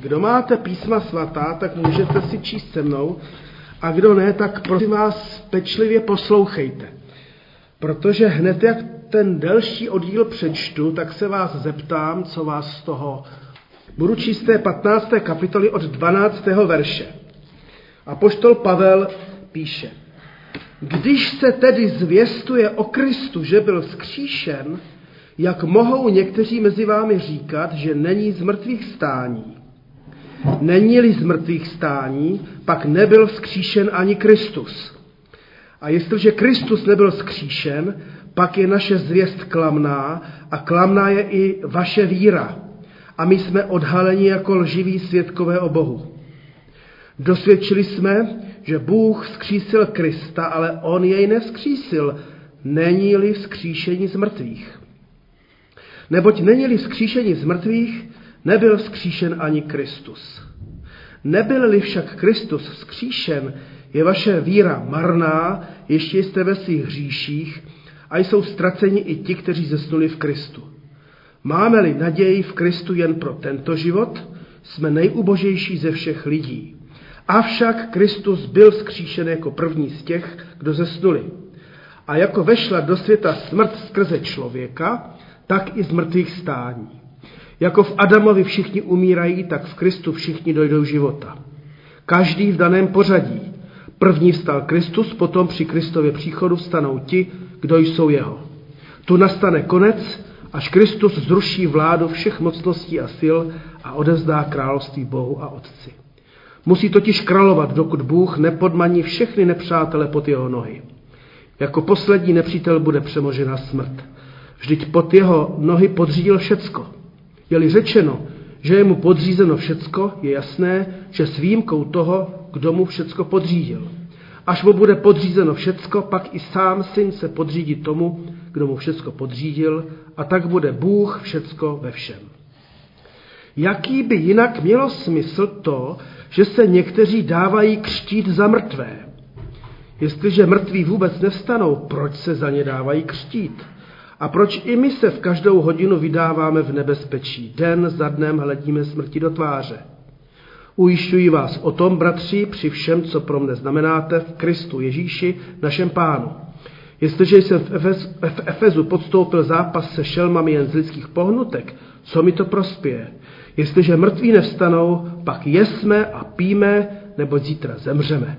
Kdo máte písma svatá, tak můžete si číst se mnou, a kdo ne, tak prosím vás pečlivě poslouchejte. Protože hned jak ten delší oddíl přečtu, tak se vás zeptám, co vás z toho. Budu číst té 15. kapitoly od 12. verše. A poštol Pavel píše, když se tedy zvěstuje o Kristu, že byl vzkříšen, jak mohou někteří mezi vámi říkat, že není z mrtvých stání? Není-li z mrtvých stání, pak nebyl vzkříšen ani Kristus. A jestliže Kristus nebyl vzkříšen, pak je naše zvěst klamná a klamná je i vaše víra. A my jsme odhaleni jako lživí svědkové o Bohu. Dosvědčili jsme, že Bůh vzkřísil Krista, ale on jej nevzkřísil, není-li vzkříšení z mrtvých. Neboť není-li vzkříšení z mrtvých, nebyl vzkříšen ani Kristus. Nebyl-li však Kristus vzkříšen, je vaše víra marná, ještě jste ve svých hříších a jsou ztraceni i ti, kteří zesnuli v Kristu. Máme-li naději v Kristu jen pro tento život, jsme nejubožejší ze všech lidí. Avšak Kristus byl vzkříšen jako první z těch, kdo zesnuli. A jako vešla do světa smrt skrze člověka, tak i z mrtvých stání. Jako v Adamovi všichni umírají, tak v Kristu všichni dojdou života. Každý v daném pořadí. První vstal Kristus, potom při Kristově příchodu vstanou ti, kdo jsou jeho. Tu nastane konec, až Kristus zruší vládu všech mocností a sil a odevzdá království Bohu a Otci. Musí totiž královat, dokud Bůh nepodmaní všechny nepřátele pod jeho nohy. Jako poslední nepřítel bude přemožena smrt. Vždyť pod jeho nohy podřídil všecko. Je-li řečeno, že je mu podřízeno všecko, je jasné, že s výjimkou toho, kdo mu všecko podřídil. Až mu bude podřízeno všecko, pak i sám syn se podřídí tomu, kdo mu všecko podřídil, a tak bude Bůh všecko ve všem. Jaký by jinak mělo smysl to, že se někteří dávají křtít za mrtvé? Jestliže mrtví vůbec nevstanou, proč se za ně dávají křtít? A proč i my se v každou hodinu vydáváme v nebezpečí? Den za dnem hledíme smrti do tváře. Ujišťuji vás o tom, bratři, při všem, co pro mne znamenáte v Kristu Ježíši, našem pánu. Jestliže jsem v, Efez, v Efezu podstoupil zápas se šelmami jen z lidských pohnutek, co mi to prospěje? Jestliže mrtví nevstanou, pak jesme a píme, nebo zítra zemřeme.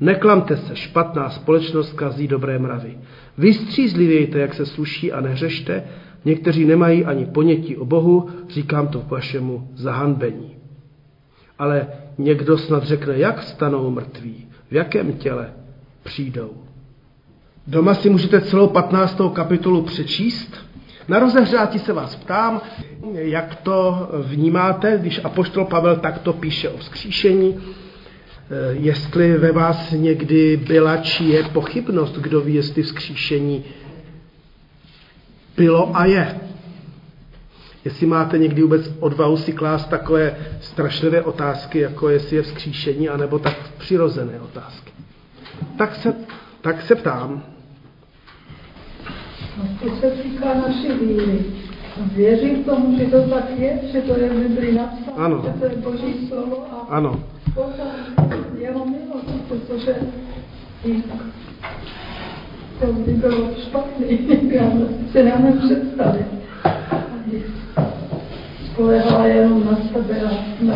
Neklamte se, špatná společnost kazí dobré mravy. Vystřízlivějte, jak se sluší a nehřešte, někteří nemají ani ponětí o Bohu, říkám to k vašemu zahanbení. Ale někdo snad řekne, jak vstanou mrtví, v jakém těle přijdou. Doma si můžete celou 15. kapitolu přečíst. Na rozehřátí se vás ptám, jak to vnímáte, když apoštol Pavel takto píše o vzkříšení, jestli ve vás někdy byla či je pochybnost, kdo ví, jestli vzkříšení bylo a je. Jestli máte někdy vůbec odvahu si klást takové strašlivé otázky, jako jestli je vzkříšení, anebo tak přirozené otázky. Tak se, tak se ptám. No, to se týká naší víry. Věřím tomu, že to tak je, že to je v napsáno, ano. že to je Boží slovo a ano. Milost, protože to by bylo špatný, nám představit. Spolehala jenom na sebe a na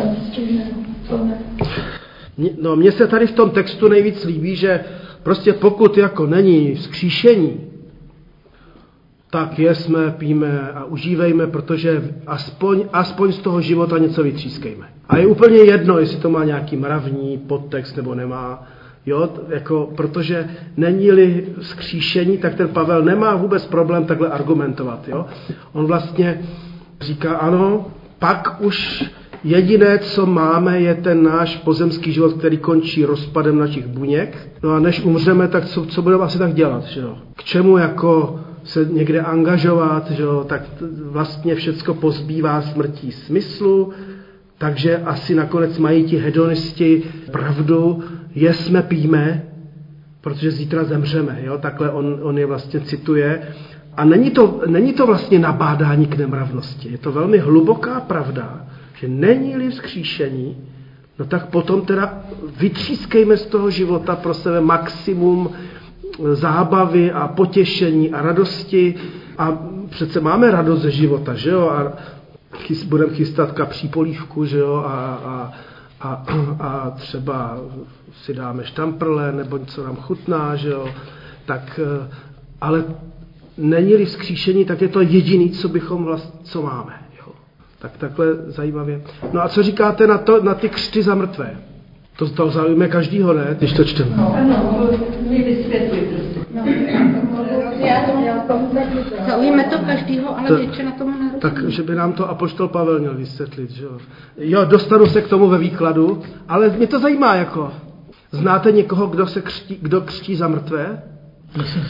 to ne. No, mně se tady v tom textu nejvíc líbí, že prostě pokud jako není vzkříšení, tak jesme, píme a užívejme, protože aspoň, aspoň z toho života něco vytřískejme. A je úplně jedno, jestli to má nějaký mravní podtext nebo nemá. Jo, jako, protože není-li skříšení, tak ten Pavel nemá vůbec problém takhle argumentovat. Jo? On vlastně říká, ano, pak už jediné, co máme, je ten náš pozemský život, který končí rozpadem našich buněk. No a než umřeme, tak co, co budeme asi tak dělat? Že jo? K čemu jako se někde angažovat, že jo, tak vlastně všecko pozbývá smrtí smyslu, takže asi nakonec mají ti hedonisti pravdu, jesme, píme, protože zítra zemřeme. Jo? Takhle on, on je vlastně cituje. A není to, není to vlastně nabádání k nemravnosti. Je to velmi hluboká pravda, že není-li vzkříšení, no tak potom teda vytřískejme z toho života pro sebe maximum zábavy a potěšení a radosti a přece máme radost ze života, že jo? A chys, budeme chystat kapří polívku, že jo? A, a, a, a třeba si dáme štamprle nebo něco nám chutná, že jo? Tak, eh, ale není-li vzkříšení, tak je to jediný, co bychom vlastně, co máme. Jo? Tak takhle zajímavě. No a co říkáte na, to, na ty křty za mrtvé? To, to zaujíme každýho, ne, když to čteme. No, ano, mi vysvětli, no, Zaujíme to každýho, ale to, většina tomu nerozumí. Tak, že by nám to apoštol Pavel měl vysvětlit, že jo. Jo, dostanu se k tomu ve výkladu, ale mě to zajímá, jako. Znáte někoho, kdo se křtí, kdo křtí za mrtvé?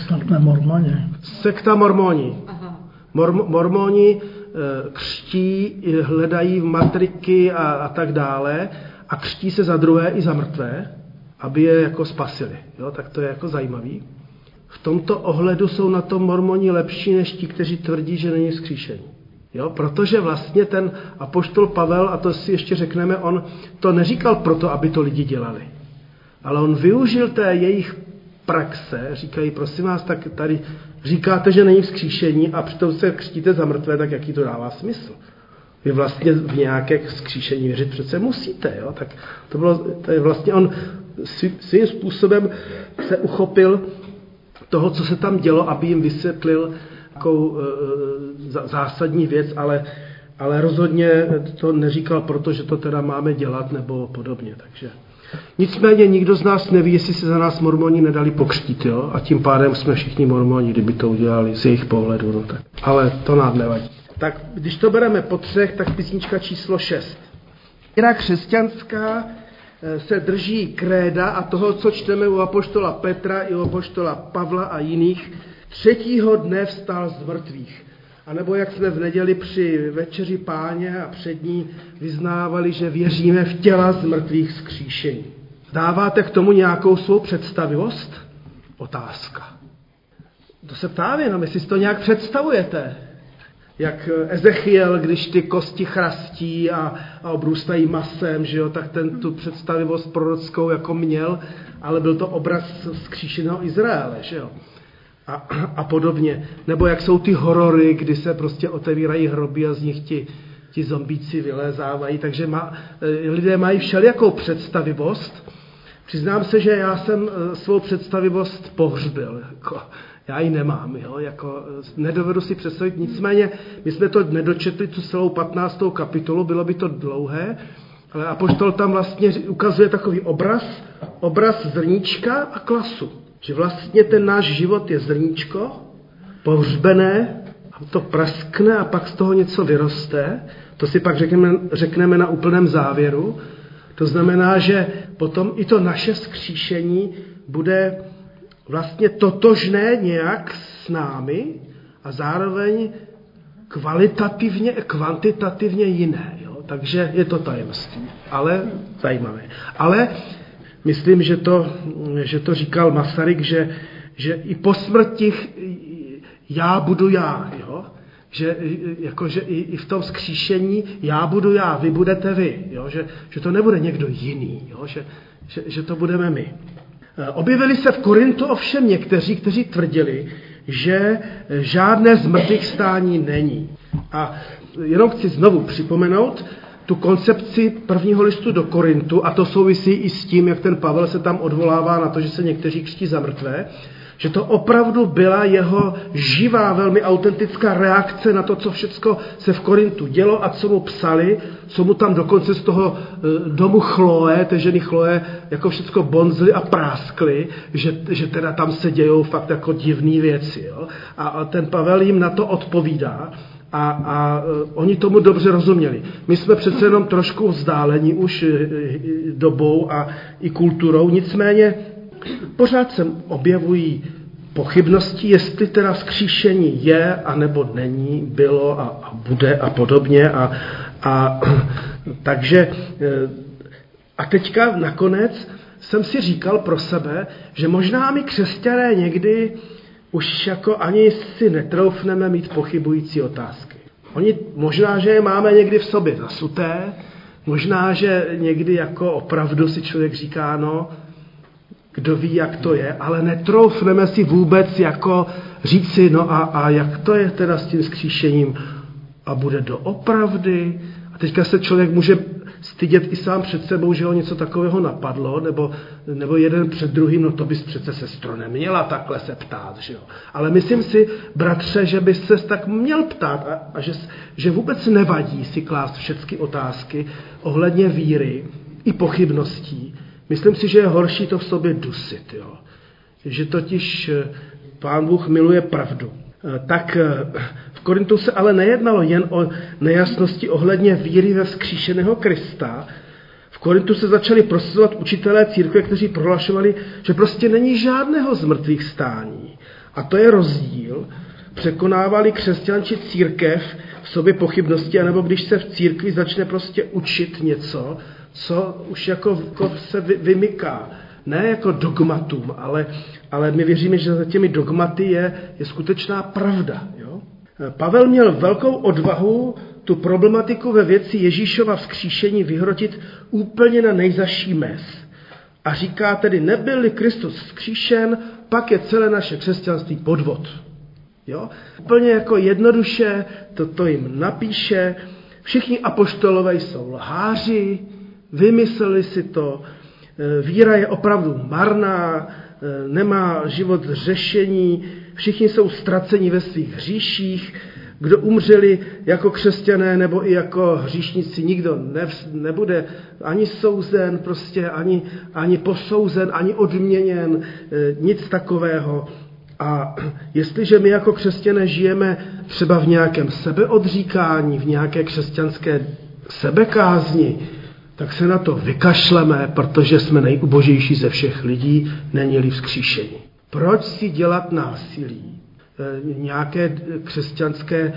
Sekta mormoni. Sekta mormoni. Mor, mormoni eh, křtí, hledají v matriky a, a tak dále a křtí se za druhé i za mrtvé, aby je jako spasili. Jo, tak to je jako zajímavý. V tomto ohledu jsou na tom mormoni lepší než ti, kteří tvrdí, že není vzkříšení. Jo, protože vlastně ten apoštol Pavel, a to si ještě řekneme, on to neříkal proto, aby to lidi dělali. Ale on využil té jejich praxe, říkají, prosím vás, tak tady říkáte, že není vzkříšení a přitom se křtíte za mrtvé, tak jaký to dává smysl? Vy vlastně v nějaké vzkříšení věřit přece musíte, jo? Tak to bylo, to je vlastně on svým způsobem se uchopil toho, co se tam dělo, aby jim vysvětlil takovou e, zásadní věc, ale, ale rozhodně to neříkal proto, že to teda máme dělat nebo podobně. Takže. Nicméně nikdo z nás neví, jestli se za nás mormoni nedali pokřtít, jo? a tím pádem jsme všichni mormoni, kdyby to udělali z jejich pohledu. No tak. Ale to nám nevadí. Tak když to bereme po třech, tak písnička číslo šest. Víra křesťanská eh, se drží kréda a toho, co čteme u apoštola Petra i u apoštola Pavla a jiných, třetího dne vstal z mrtvých. A nebo jak jsme v neděli při večeři páně a před ní vyznávali, že věříme v těla z mrtvých skříšení. Dáváte k tomu nějakou svou představivost? Otázka. To se ptám jenom, jestli si to nějak představujete jak Ezechiel, když ty kosti chrastí a, a obrůstají masem, že jo, tak ten tu představivost prorockou jako měl, ale byl to obraz zkříšeného Izraele, že jo. A, a podobně. Nebo jak jsou ty horory, kdy se prostě otevírají hroby a z nich ti, ti zombíci vylézávají. Takže má, eh, lidé mají všelijakou představivost. Přiznám se, že já jsem eh, svou představivost pohřbil. Jako, já ji nemám, jo, jako nedovedu si představit, nicméně my jsme to nedočetli, tu celou 15. kapitolu, bylo by to dlouhé, ale Apoštol tam vlastně ukazuje takový obraz, obraz zrníčka a klasu. Že vlastně ten náš život je zrníčko, pohřbené, a to praskne a pak z toho něco vyroste. To si pak řekneme, řekneme na úplném závěru. To znamená, že potom i to naše skříšení bude vlastně totožné nějak s námi a zároveň kvalitativně a kvantitativně jiné. Jo? Takže je to tajemství, ale zajímavé. Ale myslím, že to, že to říkal Masaryk, že, že i po smrti já budu já. Jo? Že, jako, že i, i v tom skříšení já budu já, vy budete vy. Jo? Že, že to nebude někdo jiný, jo? Že, že, že to budeme my. Eh, objevili se v Korintu ovšem někteří, kteří tvrdili, že žádné z mrtvých stání není. A jenom chci znovu připomenout tu koncepci prvního listu do Korintu, a to souvisí i s tím, jak ten Pavel se tam odvolává na to, že se někteří křtí za mrtvé, že to opravdu byla jeho živá, velmi autentická reakce na to, co všechno se v Korintu dělo a co mu psali, co mu tam dokonce z toho e, domu Chloe, té ženy Chloe, jako všechno bonzli a práskli, že, že teda tam se dějou fakt jako divné věci. Jo? A, a ten Pavel jim na to odpovídá. A, a e, oni tomu dobře rozuměli. My jsme přece jenom trošku vzdáleni už e, dobou a i kulturou, nicméně pořád se objevují pochybnosti, jestli teda vzkříšení je, anebo není, bylo a, a bude a podobně. A, a, takže e, a teďka nakonec jsem si říkal pro sebe, že možná my křesťané někdy už jako ani si netroufneme mít pochybující otázky. Oni možná, že je máme někdy v sobě zasuté, Možná, že někdy jako opravdu si člověk říká, no, kdo ví, jak to je, ale netroufneme si vůbec jako říci, no a, a jak to je teda s tím skříšením a bude doopravdy? A teďka se člověk může stydět i sám před sebou, že ho něco takového napadlo, nebo, nebo jeden před druhým, no to bys přece sestro neměla takhle se ptát, že jo. Ale myslím si, bratře, že bys se tak měl ptát a, a že, že vůbec nevadí si klást všechny otázky ohledně víry i pochybností. Myslím si, že je horší to v sobě dusit, jo. Že totiž eh, pán Bůh miluje pravdu. Eh, tak eh, v Korintu se ale nejednalo jen o nejasnosti ohledně víry ve vzkříšeného Krista. V Korintu se začali prosazovat učitelé církve, kteří prohlašovali, že prostě není žádného z mrtvých stání. A to je rozdíl. Překonávali křesťan či církev v sobě pochybnosti, anebo když se v církvi začne prostě učit něco, co už jako, jako se vymyká ne jako dogmatům, ale, ale my věříme, že za těmi dogmaty je, je skutečná pravda. Jo? Pavel měl velkou odvahu tu problematiku ve věci Ježíšova vzkříšení vyhrotit úplně na nejzaší mez. A říká tedy, nebyl-li Kristus vzkříšen, pak je celé naše křesťanství podvod. Jo? Úplně jako jednoduše to, to jim napíše. Všichni apoštolové jsou lháři, vymysleli si to, Eh, víra je opravdu marná, eh, nemá život řešení, všichni jsou ztraceni ve svých hříších, kdo umřeli jako křesťané nebo i jako hříšníci, nikdo ne, nebude ani souzen, prostě ani, ani posouzen, ani odměněn, eh, nic takového. A jestliže my jako křesťané žijeme třeba v nějakém sebeodříkání, v nějaké křesťanské sebekázni, tak se na to vykašleme, protože jsme nejubožejší ze všech lidí, není-li vzkříšení. Proč si dělat násilí? E, nějaké křesťanské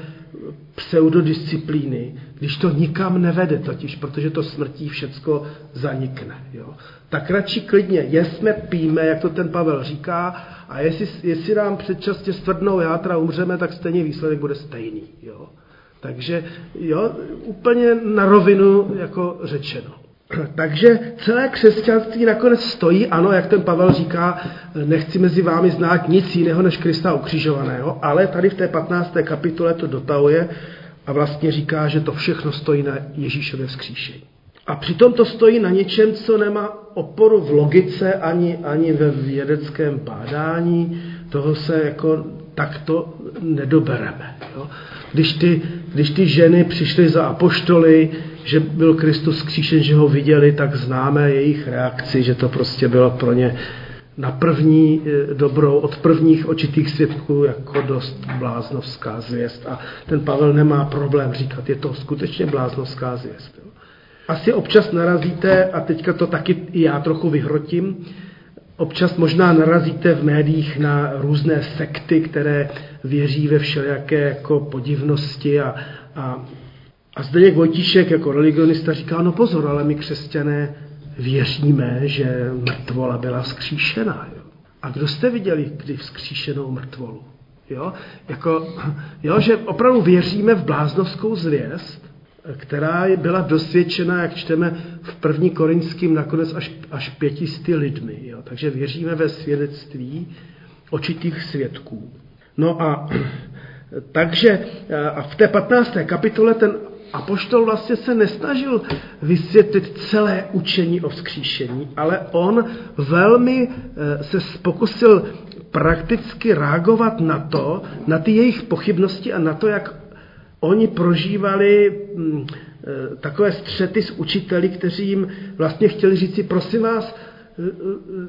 pseudodisciplíny, když to nikam nevede totiž, protože to smrtí všecko zanikne. Jo. Tak radši klidně jesme, píme, jak to ten Pavel říká, a jestli, jestli nám předčasně stvrdnou játra umřeme, tak stejně výsledek bude stejný. Jo. Takže jo, úplně na rovinu jako řečeno. Takže celé křesťanství nakonec stojí, ano, jak ten Pavel říká, nechci mezi vámi znát nic jiného než Krista ukřižovaného, ale tady v té 15. kapitole to dotahuje a vlastně říká, že to všechno stojí na Ježíšově vzkříšení. A přitom to stojí na něčem, co nemá oporu v logice ani, ani ve vědeckém bádání, toho se jako takto nedobereme. Jo? Když ty, když ty ženy přišly za apoštoly, že byl Kristus kříšen, že ho viděli, tak známe jejich reakci, že to prostě bylo pro ně na první eh, dobrou, od prvních očitých svědků jako dost bláznovská zvěst. A ten Pavel nemá problém říkat, je to skutečně bláznovská zvěst. Asi občas narazíte, a teďka to taky i já trochu vyhrotím, Občas možná narazíte v médiích na různé sekty, které věří ve všelijaké jako podivnosti a, a, a Zdeněk Vojtíšek jako religionista říká, no pozor, ale my křesťané věříme, že mrtvola byla vzkříšená. Jo. A kdo jste viděli kdy vzkříšenou mrtvolu? Jo? Jako, jo, že opravdu věříme v bláznovskou zvěst, která byla dosvědčena, jak čteme v první korinským, nakonec až, až pětisty lidmi. Jo. Takže věříme ve svědectví očitých svědků. No a takže a v té 15. kapitole ten apoštol vlastně se nesnažil vysvětlit celé učení o vzkříšení, ale on velmi e, se pokusil prakticky reagovat na to, na ty jejich pochybnosti a na to, jak oni prožívali mm, e, takové střety s učiteli, kteří jim vlastně chtěli říct si, prosím vás, e, e,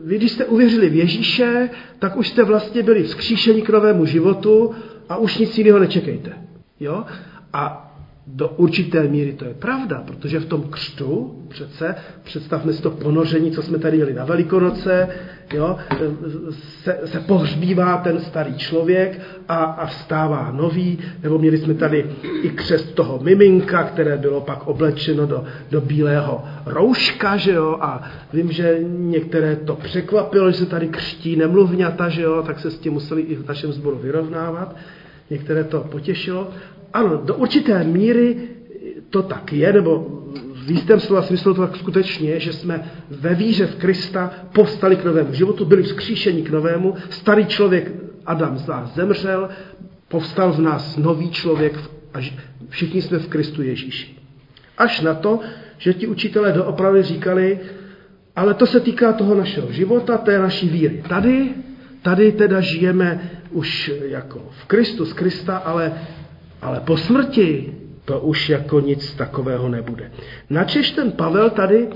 vy když jste uvěřili v Ježíše, tak už jste vlastně byli vzkříšeni k novému životu a už nic jiného nečekejte. Jo? A do určité míry to je pravda, protože v tom křtu přece, představme si to ponoření, co jsme tady měli na Velikonoce, jo, se, se pohřbívá ten starý člověk a, a vstává nový, nebo měli jsme tady i křest toho miminka, které bylo pak oblečeno do, do bílého rouška, že jo, a vím, že některé to překvapilo, že se tady křtí nemluvňata, že jo, tak se s tím museli i v našem sboru vyrovnávat, některé to potěšilo, ano, do určité míry to tak je, nebo v jistém slova smyslu to tak skutečně že jsme ve víře v Krista povstali k novému životu, byli vzkříšeni k novému, starý člověk Adam z nás zemřel, povstal v nás nový člověk a všichni jsme v Kristu Ježíši. Až na to, že ti učitelé doopravdy říkali, ale to se týká toho našeho života, té naší víry. Tady, tady teda žijeme už jako v Kristu, z Krista, ale, ale po smrti to už jako nic takového nebude. Načež ten Pavel tady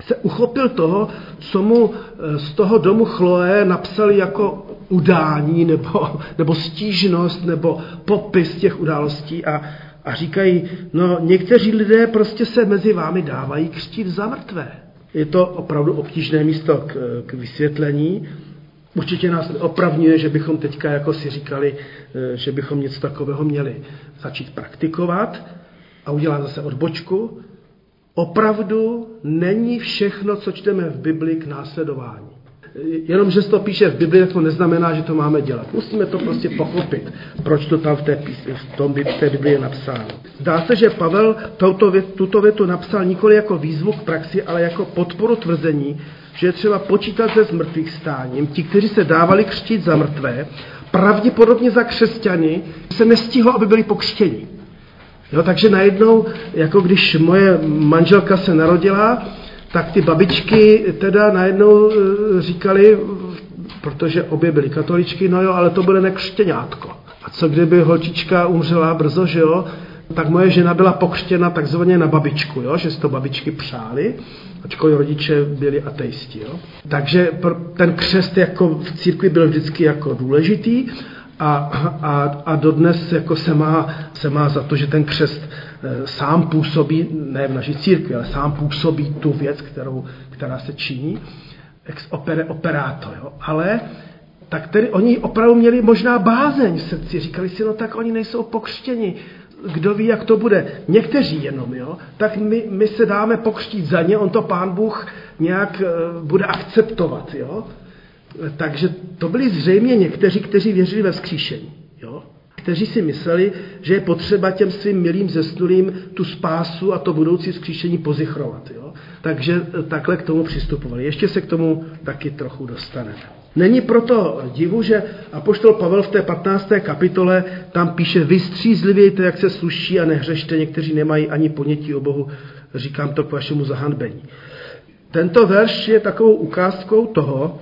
se uchopil toho, co mu eh, z toho domu Chloe napsali jako udání nebo, nebo stížnost nebo popis těch událostí a, a říkají, no někteří lidé prostě se mezi vámi dávají křtít za mrtvé. Je to opravdu obtížné místo k, k vysvětlení. Určitě nás opravňuje, že bychom teďka jako si říkali, eh, že bychom něco takového měli začít praktikovat a udělat zase odbočku. Opravdu není všechno, co čteme v Bibli, k následování. Jenom, že se to píše v Bibli, to neznamená, že to máme dělat. Musíme to prostě pochopit, proč to tam v té, v tom, v té Bibli je napsáno. Zdá se, že Pavel touto vět, tuto větu napsal nikoli jako výzvu k praxi, ale jako podporu tvrzení, že je třeba počítat se zmrtvých stáním. Ti, kteří se dávali křtít za mrtvé, pravděpodobně za křesťany, se nestihlo, aby byli pokřtěni. Jo, takže najednou, jako když moje manželka se narodila, tak ty babičky teda najednou e, říkali, protože obě byly katoličky, no jo, ale to bude nekřtěňátko. A co kdyby holčička umřela brzo, že jo, tak moje žena byla pokřtěna takzvaně na babičku, jo? že si to babičky přáli, ačkoliv rodiče byli ateisti. Jo? Takže ten křest jako v církvi byl vždycky jako důležitý a, a, a dodnes jako se, má, se má za to, že ten křest e, sám působí, ne v naší církvi, ale sám působí tu věc, kterou, která se činí, ex opere operato. Jo? Ale tak tedy oni opravdu měli možná bázeň v srdci. Říkali si, no tak oni nejsou pokřtěni, kdo ví, jak to bude. Někteří jenom, jo? Tak my, my se dáme pokřtít za ně, on to pán Bůh nějak uh, bude akceptovat, jo? Takže to byli zřejmě někteří, kteří věřili ve vzkříšení, jo? Kteří si mysleli, že je potřeba těm svým milým zesnulým tu spásu a to budoucí vzkříšení pozichrovat, jo? Takže eh, takhle k tomu přistupovali. Ještě se k tomu taky trochu dostaneme. Není proto divu, že apoštol Pavel v té 15. kapitole tam píše, vystřízlivějte, jak se sluší a nehřešte, někteří nemají ani ponětí o Bohu, říkám to k vašemu zahanbení. Tento verš je takovou ukázkou toho,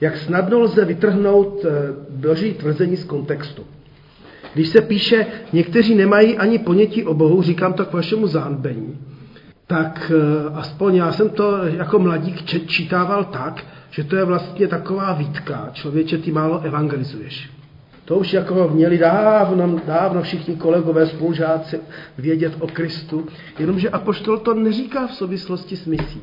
jak snadno lze vytrhnout eh, boží tvrzení z kontextu. Když se píše, někteří nemají ani ponětí o Bohu, říkám to k vašemu zahanbení, tak eh, aspoň já jsem to jako mladík čítával tak, že to je vlastně taková výtka, člověče, ty málo evangelizuješ. To už jako měli dávno, dávno všichni kolegové, spolužáci vědět o Kristu, jenomže Apoštol to neříká v souvislosti s misí.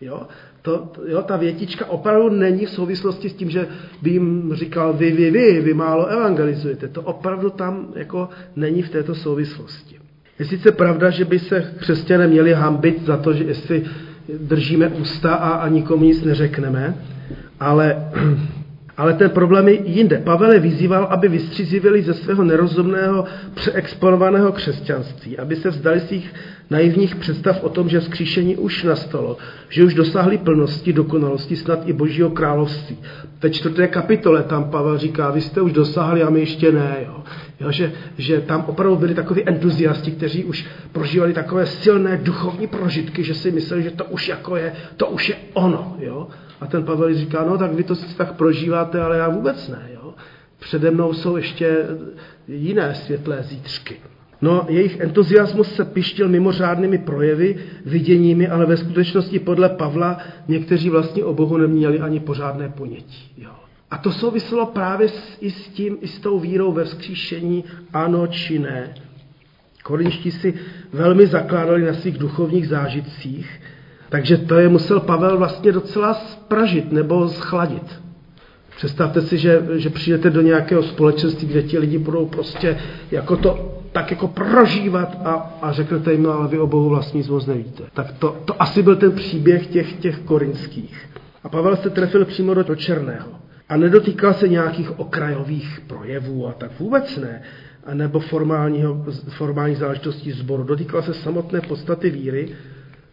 Jo? To, jo, ta větička opravdu není v souvislosti s tím, že by jim říkal vy, vy, vy, vy málo evangelizujete. To opravdu tam jako není v této souvislosti. Je sice pravda, že by se křesťané měli hambit za to, že jestli držíme ústa a, a nikomu nic neřekneme, ale, ale ten problém je jinde. Pavel je vyzýval, aby vystřízivili ze svého nerozumného, přeexponovaného křesťanství, aby se vzdali svých naivních představ o tom, že vzkříšení už nastalo, že už dosáhli plnosti, dokonalosti, snad i božího království. Ve čtvrté kapitole tam Pavel říká, vy jste už dosáhli a my ještě ne. Jo. Jo, že, že tam opravdu byli takoví entuziasti, kteří už prožívali takové silné duchovní prožitky, že si mysleli, že to už jako je, to už je ono. Jo. A ten Pavel říká, no tak vy to si tak prožíváte, ale já vůbec ne. Jo. Přede mnou jsou ještě jiné světlé zítřky. No, jejich entuziasmus se pištil mimořádnými projevy, viděními, ale ve skutečnosti podle Pavla někteří vlastně o Bohu neměli ani pořádné ponětí. Jo. A to souviselo právě s, i s tím, i s tou vírou ve vzkříšení, ano či ne. Korinští si velmi zakládali na svých duchovních zážitcích, takže to je musel Pavel vlastně docela spražit nebo schladit. Představte si, že, že přijdete do nějakého společenství, kde ti lidi budou prostě jako to tak jako prožívat a, a řeknete jim, no ale vy o Bohu vlastně nic moc nevíte. Tak to, to asi byl ten příběh těch, těch korinských. A Pavel se trefil přímo do, do černého. A nedotýkal se nějakých okrajových projevů a tak vůbec ne, a nebo formálního, formální záležitostí zboru. Dotýkal se samotné podstaty víry,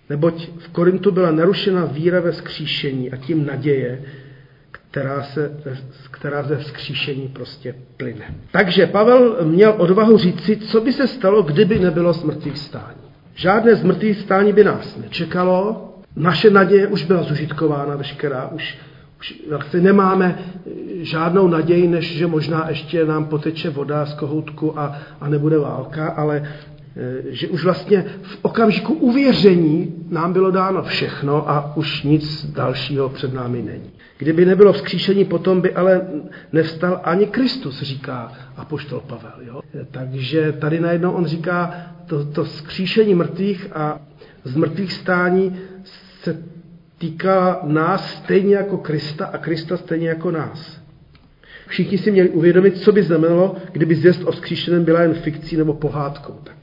neboť v Korintu byla narušena víra ve skříšení a tím naděje, která, se, která ze vzkříšení prostě plyne. Takže Pavel měl odvahu říci, co by se stalo, kdyby nebylo smrtvých stání. Žádné zmrtvých stání by nás nečekalo, naše naděje už byla zužitkována veškerá, už, už vlastně nemáme žádnou naději, než že možná ještě nám poteče voda z kohoutku a, a nebude válka, ale Eh, že už vlastně v okamžiku uvěření nám bylo dáno všechno a už nic dalšího před námi není. Kdyby nebylo vzkříšení, potom by ale nevstal ani Kristus, říká apoštol Pavel. Jo? Eh, takže tady najednou on říká, to, to vzkříšení mrtvých a z mrtvých stání se týká nás stejně jako Krista a Krista stejně jako nás. Všichni si měli uvědomit, co by znamenalo, kdyby zvěst o vzkříšeném byla jen fikcí nebo pohádkou. Tak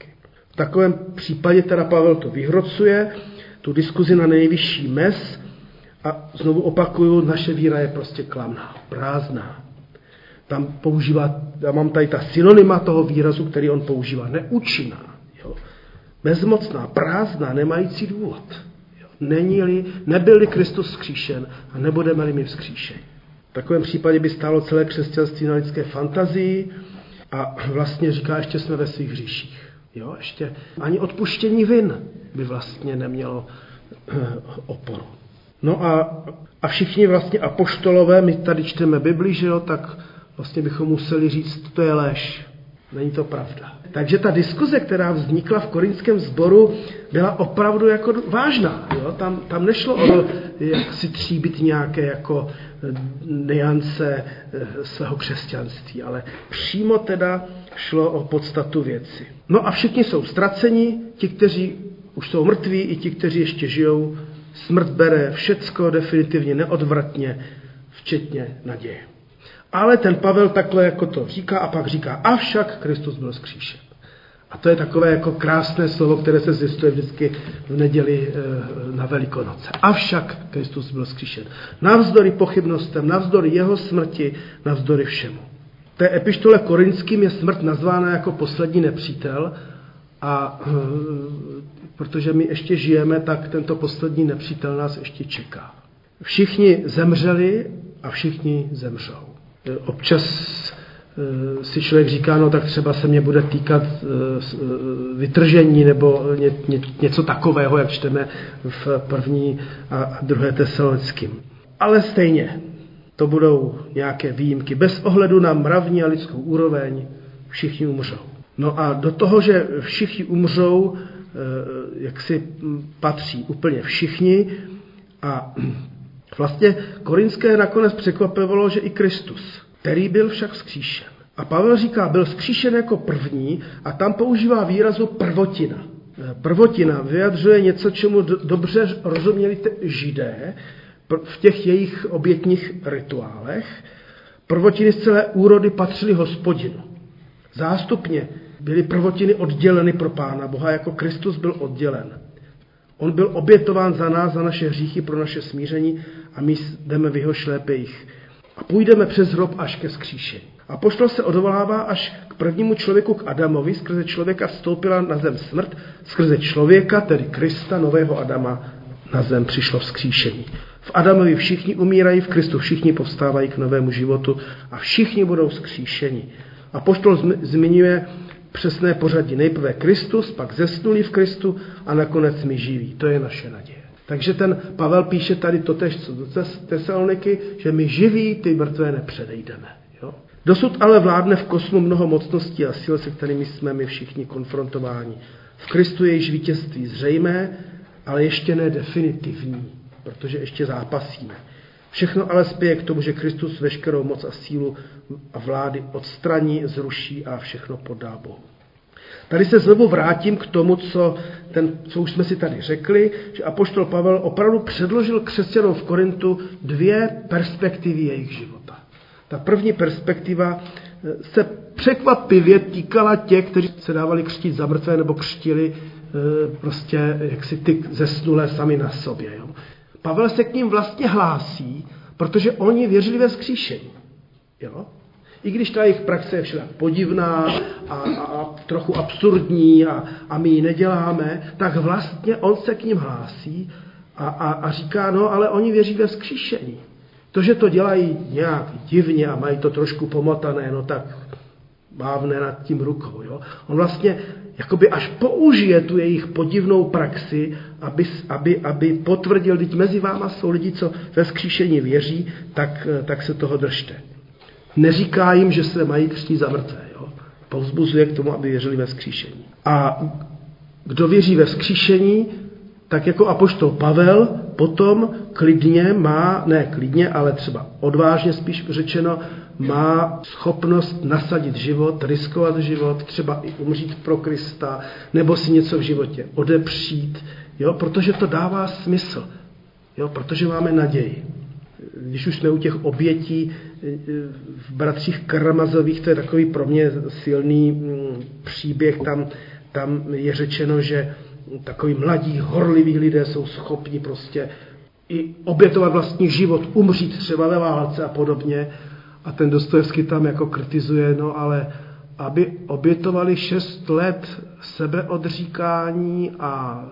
takovém případě teda Pavel to vyhrocuje, tu diskuzi na nejvyšší mes a znovu opakuju, naše víra je prostě klamná, prázdná. Tam používá, já mám tady ta synonyma toho výrazu, který on používá, neúčinná, jo. bezmocná, prázdná, nemající důvod. Jo. Není-li, nebyl-li Kristus vzkříšen a nebudeme-li my vzkříšeni. V takovém případě by stálo celé křesťanství na lidské fantazii a vlastně říká, ještě jsme ve svých hříších. Jo, ještě ani odpuštění vin by vlastně nemělo eh, oporu. No a, a všichni vlastně apoštolové, my tady čteme Bibli, že jo, tak vlastně bychom museli říct, to je lež. Není to pravda. Takže ta diskuze, která vznikla v korinském sboru, byla opravdu jako vážná. Jo? Tam, tam nešlo o to, jak si tříbit nějaké jako eh, niance eh, svého křesťanství, ale přímo teda šlo o podstatu věci. No a všichni jsou ztraceni, ti, kteří už jsou mrtví, i ti, kteří ještě žijou. Smrt bere všecko definitivně neodvratně, včetně naděje. Ale ten Pavel takhle jako to říká a pak říká, avšak Kristus byl zkříšen. A to je takové jako krásné slovo, které se zjistuje vždycky v neděli eh, na Velikonoce. Avšak Kristus byl zkříšen. Navzdory pochybnostem, navzdory jeho smrti, navzdory všemu té epištole korinským je smrt nazvána jako poslední nepřítel a eh, protože my ještě žijeme, tak tento poslední nepřítel nás ještě čeká. Všichni zemřeli a všichni zemřou. Eh, občas eh, si člověk říká, no tak třeba se mě bude týkat vytržení nebo něco takového, jak čteme v první a druhé tesalonickým. Ale stejně, to budou nějaké výjimky. Bez ohledu na mravní a lidskou úroveň všichni umřou. No a do toho, že všichni umřou, eh, jak si patří úplně všichni a vlastně korinské nakonec překvapivalo, že i Kristus, který byl však vzkříšen. A Pavel říká, byl vzkříšen jako první a tam používá výrazu prvotina. Eh, prvotina vyjadřuje něco, čemu dobře rozuměli židé, v těch jejich obětních rituálech prvotiny z celé úrody patřily hospodinu. Zástupně byly prvotiny odděleny pro Pána Boha, jako Kristus byl oddělen. On byl obětován za nás, za naše hříchy, pro naše smíření a my jdeme v jeho šlépejích. A půjdeme přes hrob až ke skříšení. A poštol se odvolává až k prvnímu člověku, k Adamovi, skrze člověka vstoupila na zem smrt, skrze člověka, tedy Krista, nového Adama, na zem přišlo vzkříšení. V Adamovi všichni umírají, v Kristu všichni povstávají k novému životu a všichni budou vzkříšeni. A poštol zmiňuje přesné pořadí. Nejprve Kristus, pak zesnulý v Kristu a nakonec my živí. To je naše naděje. Takže ten Pavel píše tady totež, co do Tesaloniky, že my živí ty mrtvé nepředejdeme. Jo? Dosud ale vládne v kosmu mnoho mocností a sil, se kterými jsme my všichni konfrontováni. V Kristu je již vítězství zřejmé, ale ještě ne definitivní protože ještě zápasíme. Všechno ale spěje k tomu, že Kristus veškerou moc a sílu a vlády odstraní, zruší a všechno podá Bohu. Tady se znovu vrátím k tomu, co, ten, co už jsme si tady řekli, že apoštol Pavel opravdu předložil křesťanům v Korintu dvě perspektivy jejich života. Ta první perspektiva eh, se překvapivě týkala těch, kteří se dávali křtít za mrtvé nebo křtili eh, prostě jak si ty zesnulé sami na sobě. Jo. Pavel se k ním vlastně hlásí, Protože oni věřili ve skříšení. Jo? I když ta jejich praxe je však podivná a, a, a trochu absurdní a, a my ji neděláme, tak vlastně on se k ním hlásí a, a, a říká, no ale oni věří ve vzkříšení. To, že to dělají nějak divně a mají to trošku pomotané, no tak mávne nad tím rukou. Jo? On vlastně jakoby až použije tu jejich podivnou praxi, aby, aby, aby potvrdil, teď mezi váma jsou lidi, co ve vzkříšení věří, tak, tak se toho držte. Neříká jim, že se mají křtít za mrtvé. Jo? Povzbuzuje k tomu, aby věřili ve vzkříšení. A kdo věří ve vzkříšení, tak jako apoštol Pavel potom klidně má, ne klidně, ale třeba odvážně spíš řečeno, má schopnost nasadit život, riskovat život, třeba i umřít pro Krista, nebo si něco v životě odepřít, jo, protože to dává smysl, jo, protože máme naději. Když už jsme u těch obětí v bratřích Karamazových, to je takový pro mě silný mm, příběh, tam, tam je řečeno, že takový mladí, horliví lidé jsou schopni prostě i obětovat vlastní život, umřít třeba ve válce a podobně. A ten Dostojevský tam jako kritizuje, no ale aby obětovali šest let sebeodříkání a,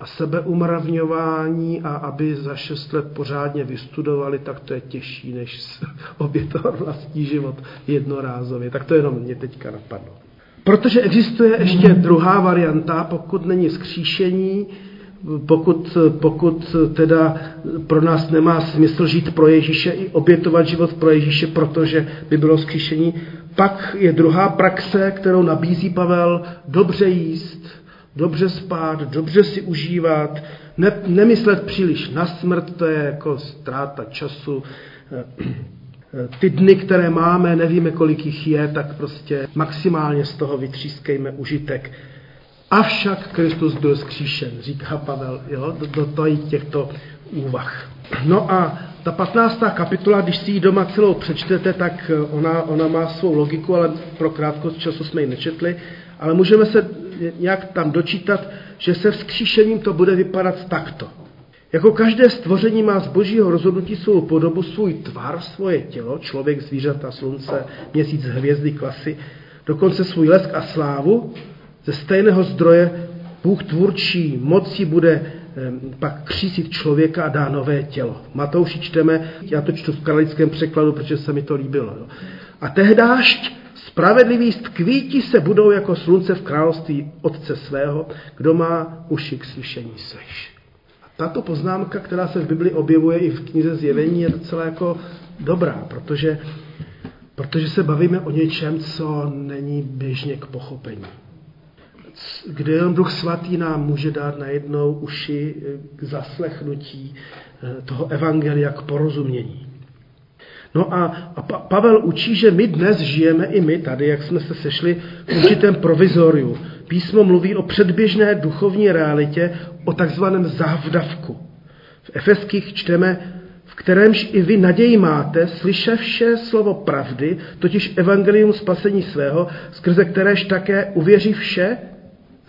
a sebeumravňování a aby za šest let pořádně vystudovali, tak to je těžší, než obětovat vlastní život jednorázově. Tak to jenom mě teďka napadlo. Protože existuje ještě druhá varianta, pokud není skříšení, pokud, pokud teda pro nás nemá smysl žít pro Ježíše i obětovat život pro Ježíše, protože by bylo skříšení, pak je druhá praxe, kterou nabízí Pavel, dobře jíst, dobře spát, dobře si užívat, ne, nemyslet příliš na smrt, to je jako ztráta času, ty dny, které máme, nevíme, kolik jich je, tak prostě maximálně z toho vytřískejme užitek. Avšak Kristus byl zkříšen, říká Pavel, jo, do, do těchto úvah. No a ta 15. kapitola, když si ji doma celou přečtete, tak ona, ona má svou logiku, ale pro krátkost času jsme ji nečetli, ale můžeme se nějak tam dočítat, že se vzkříšením to bude vypadat takto. Jako každé stvoření má z božího rozhodnutí svou podobu, svůj tvar, svoje tělo, člověk, zvířata, slunce, měsíc, hvězdy, klasy, dokonce svůj lesk a slávu. Ze stejného zdroje Bůh tvůrčí mocí bude pak křísit člověka a dá nové tělo. Matouši čteme, já to čtu v kralickém překladu, protože se mi to líbilo. Jo. A tehdášť spravedlivý stkvíti se budou jako slunce v království Otce svého, kdo má uši k slyšení slyš. Tato poznámka, která se v Bibli objevuje i v knize Zjevení, je docela jako dobrá, protože, protože se bavíme o něčem, co není běžně k pochopení. Kde jen Duch Svatý nám může dát najednou uši k zaslechnutí eh, toho evangelia, k porozumění. No a, a Pavel učí, že my dnes žijeme i my tady, jak jsme se sešli v určitém provizoriu. Písmo mluví o předběžné duchovní realitě, o takzvaném závdavku. V Efeských čteme, v kterémž i vy naději máte, slyševše slovo pravdy, totiž evangelium spasení svého, skrze kteréž také uvěří vše,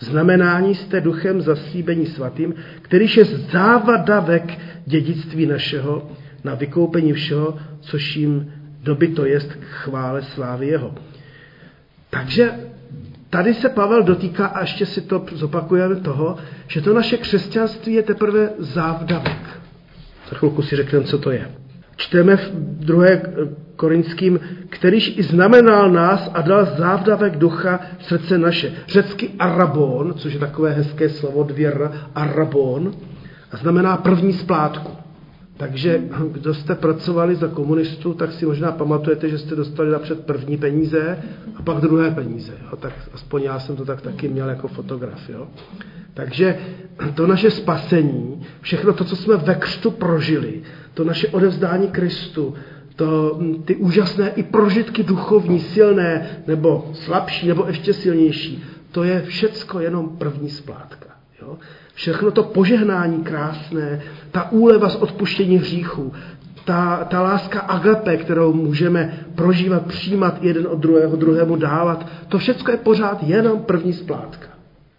znamenání jste duchem zaslíbení svatým, kterýž je závadavek dědictví našeho na vykoupení všeho, což jim doby to jest k chvále slávy jeho. Takže tady se Pavel dotýká, a ještě si to zopakujeme toho, že to naše křesťanství je teprve závdavek. Za chvilku si řekneme, co to je. Čteme v 2. Korinským, kterýž i znamenal nás a dal závdavek ducha srdce naše. Řecky arabon, což je takové hezké slovo, dvě r, arabon, a znamená první splátku. Takže kdo jste pracovali za komunistů, tak si možná pamatujete, že jste dostali napřed první peníze a pak druhé peníze. Jo? Tak aspoň já jsem to tak taky měl jako fotograf. Jo? Takže to naše spasení, všechno to, co jsme ve křtu prožili, to naše odevzdání Kristu, to, ty úžasné i prožitky duchovní, silné, nebo slabší, nebo ještě silnější, to je všecko jenom první splátka. Jo? Všechno to požehnání krásné, ta úleva z odpuštění hříchů, ta, ta láska agape, kterou můžeme prožívat, přijímat jeden od druhého, druhému dávat, to všechno je pořád jenom první splátka.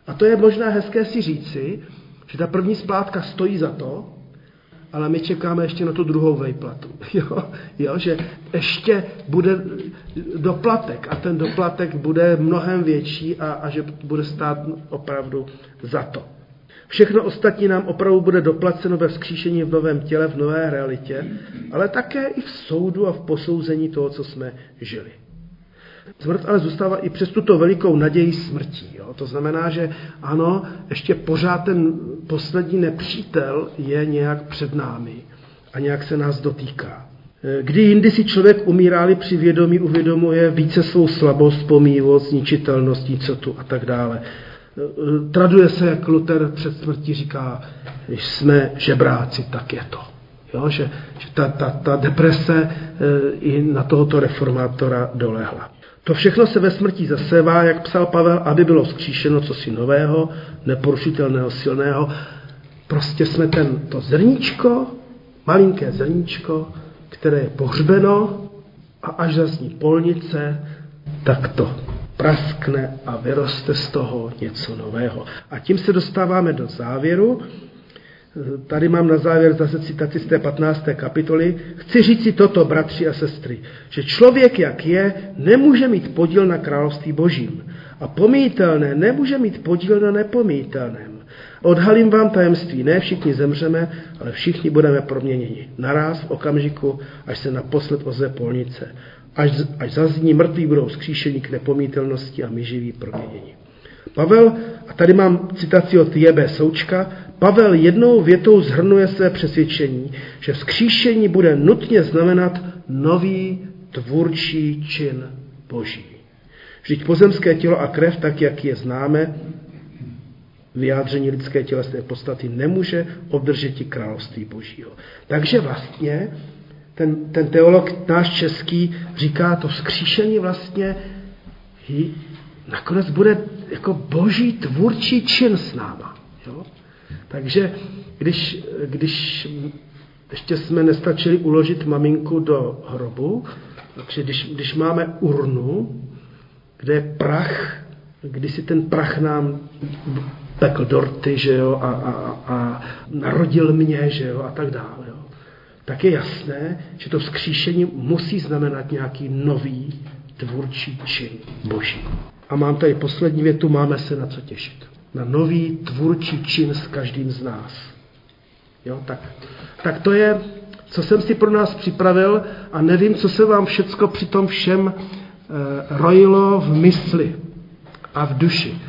A to je možná hezké si říci, že ta první splátka stojí za to, ale my čekáme ještě na tu druhou vejplatu. Jo? Jo? Že ještě bude doplatek a ten doplatek bude mnohem větší a, a že bude stát opravdu za to. Všechno ostatní nám opravdu bude doplaceno ve vzkříšení v novém těle, v nové realitě, ale také i v soudu a v posouzení toho, co jsme žili. Smrt ale zůstává i přes tuto velikou naději smrtí. Jo? To znamená, že ano, ještě pořád ten poslední nepřítel je nějak před námi a nějak se nás dotýká. Kdy jindy si člověk umíráli při vědomí, uvědomuje více svou slabost, pomývost, zničitelnost, nicotu a tak dále. Traduje se, jak Luther před smrtí říká, když jsme žebráci, tak je to. Jo, že, že ta, ta, ta deprese e, i na tohoto reformátora dolehla. To všechno se ve smrti zasevá, jak psal Pavel, aby bylo vzkříšeno cosi nového, neporušitelného, silného. Prostě jsme ten, to zrníčko, malinké zrníčko, které je pohřbeno a až zazní polnice, tak to praskne a vyroste z toho něco nového. A tím se dostáváme do závěru. Tady mám na závěr zase citaci z té 15. kapitoly. Chci říct si toto, bratři a sestry, že člověk, jak je, nemůže mít podíl na království božím. A pomítelné nemůže mít podíl na nepomítelném. Odhalím vám tajemství, ne všichni zemřeme, ale všichni budeme proměněni. Naraz v okamžiku, až se naposled oze polnice. Až, až zazní mrtví budou skříšení k nepomítelnosti a my živí proměnění. Pavel, a tady mám citaci od Jebe Součka, Pavel jednou větou zhrnuje své přesvědčení, že vzkříšení bude nutně znamenat nový tvůrčí čin Boží. Vždyť pozemské tělo a krev, tak jak je známe, vyjádření lidské tělesné podstaty nemůže obdržet i království Božího. Takže vlastně ten, ten teolog náš český říká, to vzkříšení vlastně nakonec bude jako boží tvůrčí čin s náma. Jo? Takže když, když ještě jsme nestačili uložit maminku do hrobu, takže když, když máme urnu, kde je prach, když si ten prach nám pekl dorty, že jo, a, a, a narodil mě, že jo, a tak dále, jo, tak je jasné, že to vzkříšení musí znamenat nějaký nový tvůrčí čin Boží. A mám tady poslední větu, máme se na co těšit. Na nový tvůrčí čin s každým z nás. Jo, tak, tak to je, co jsem si pro nás připravil a nevím, co se vám všecko při tom všem e, rojilo v mysli a v duši.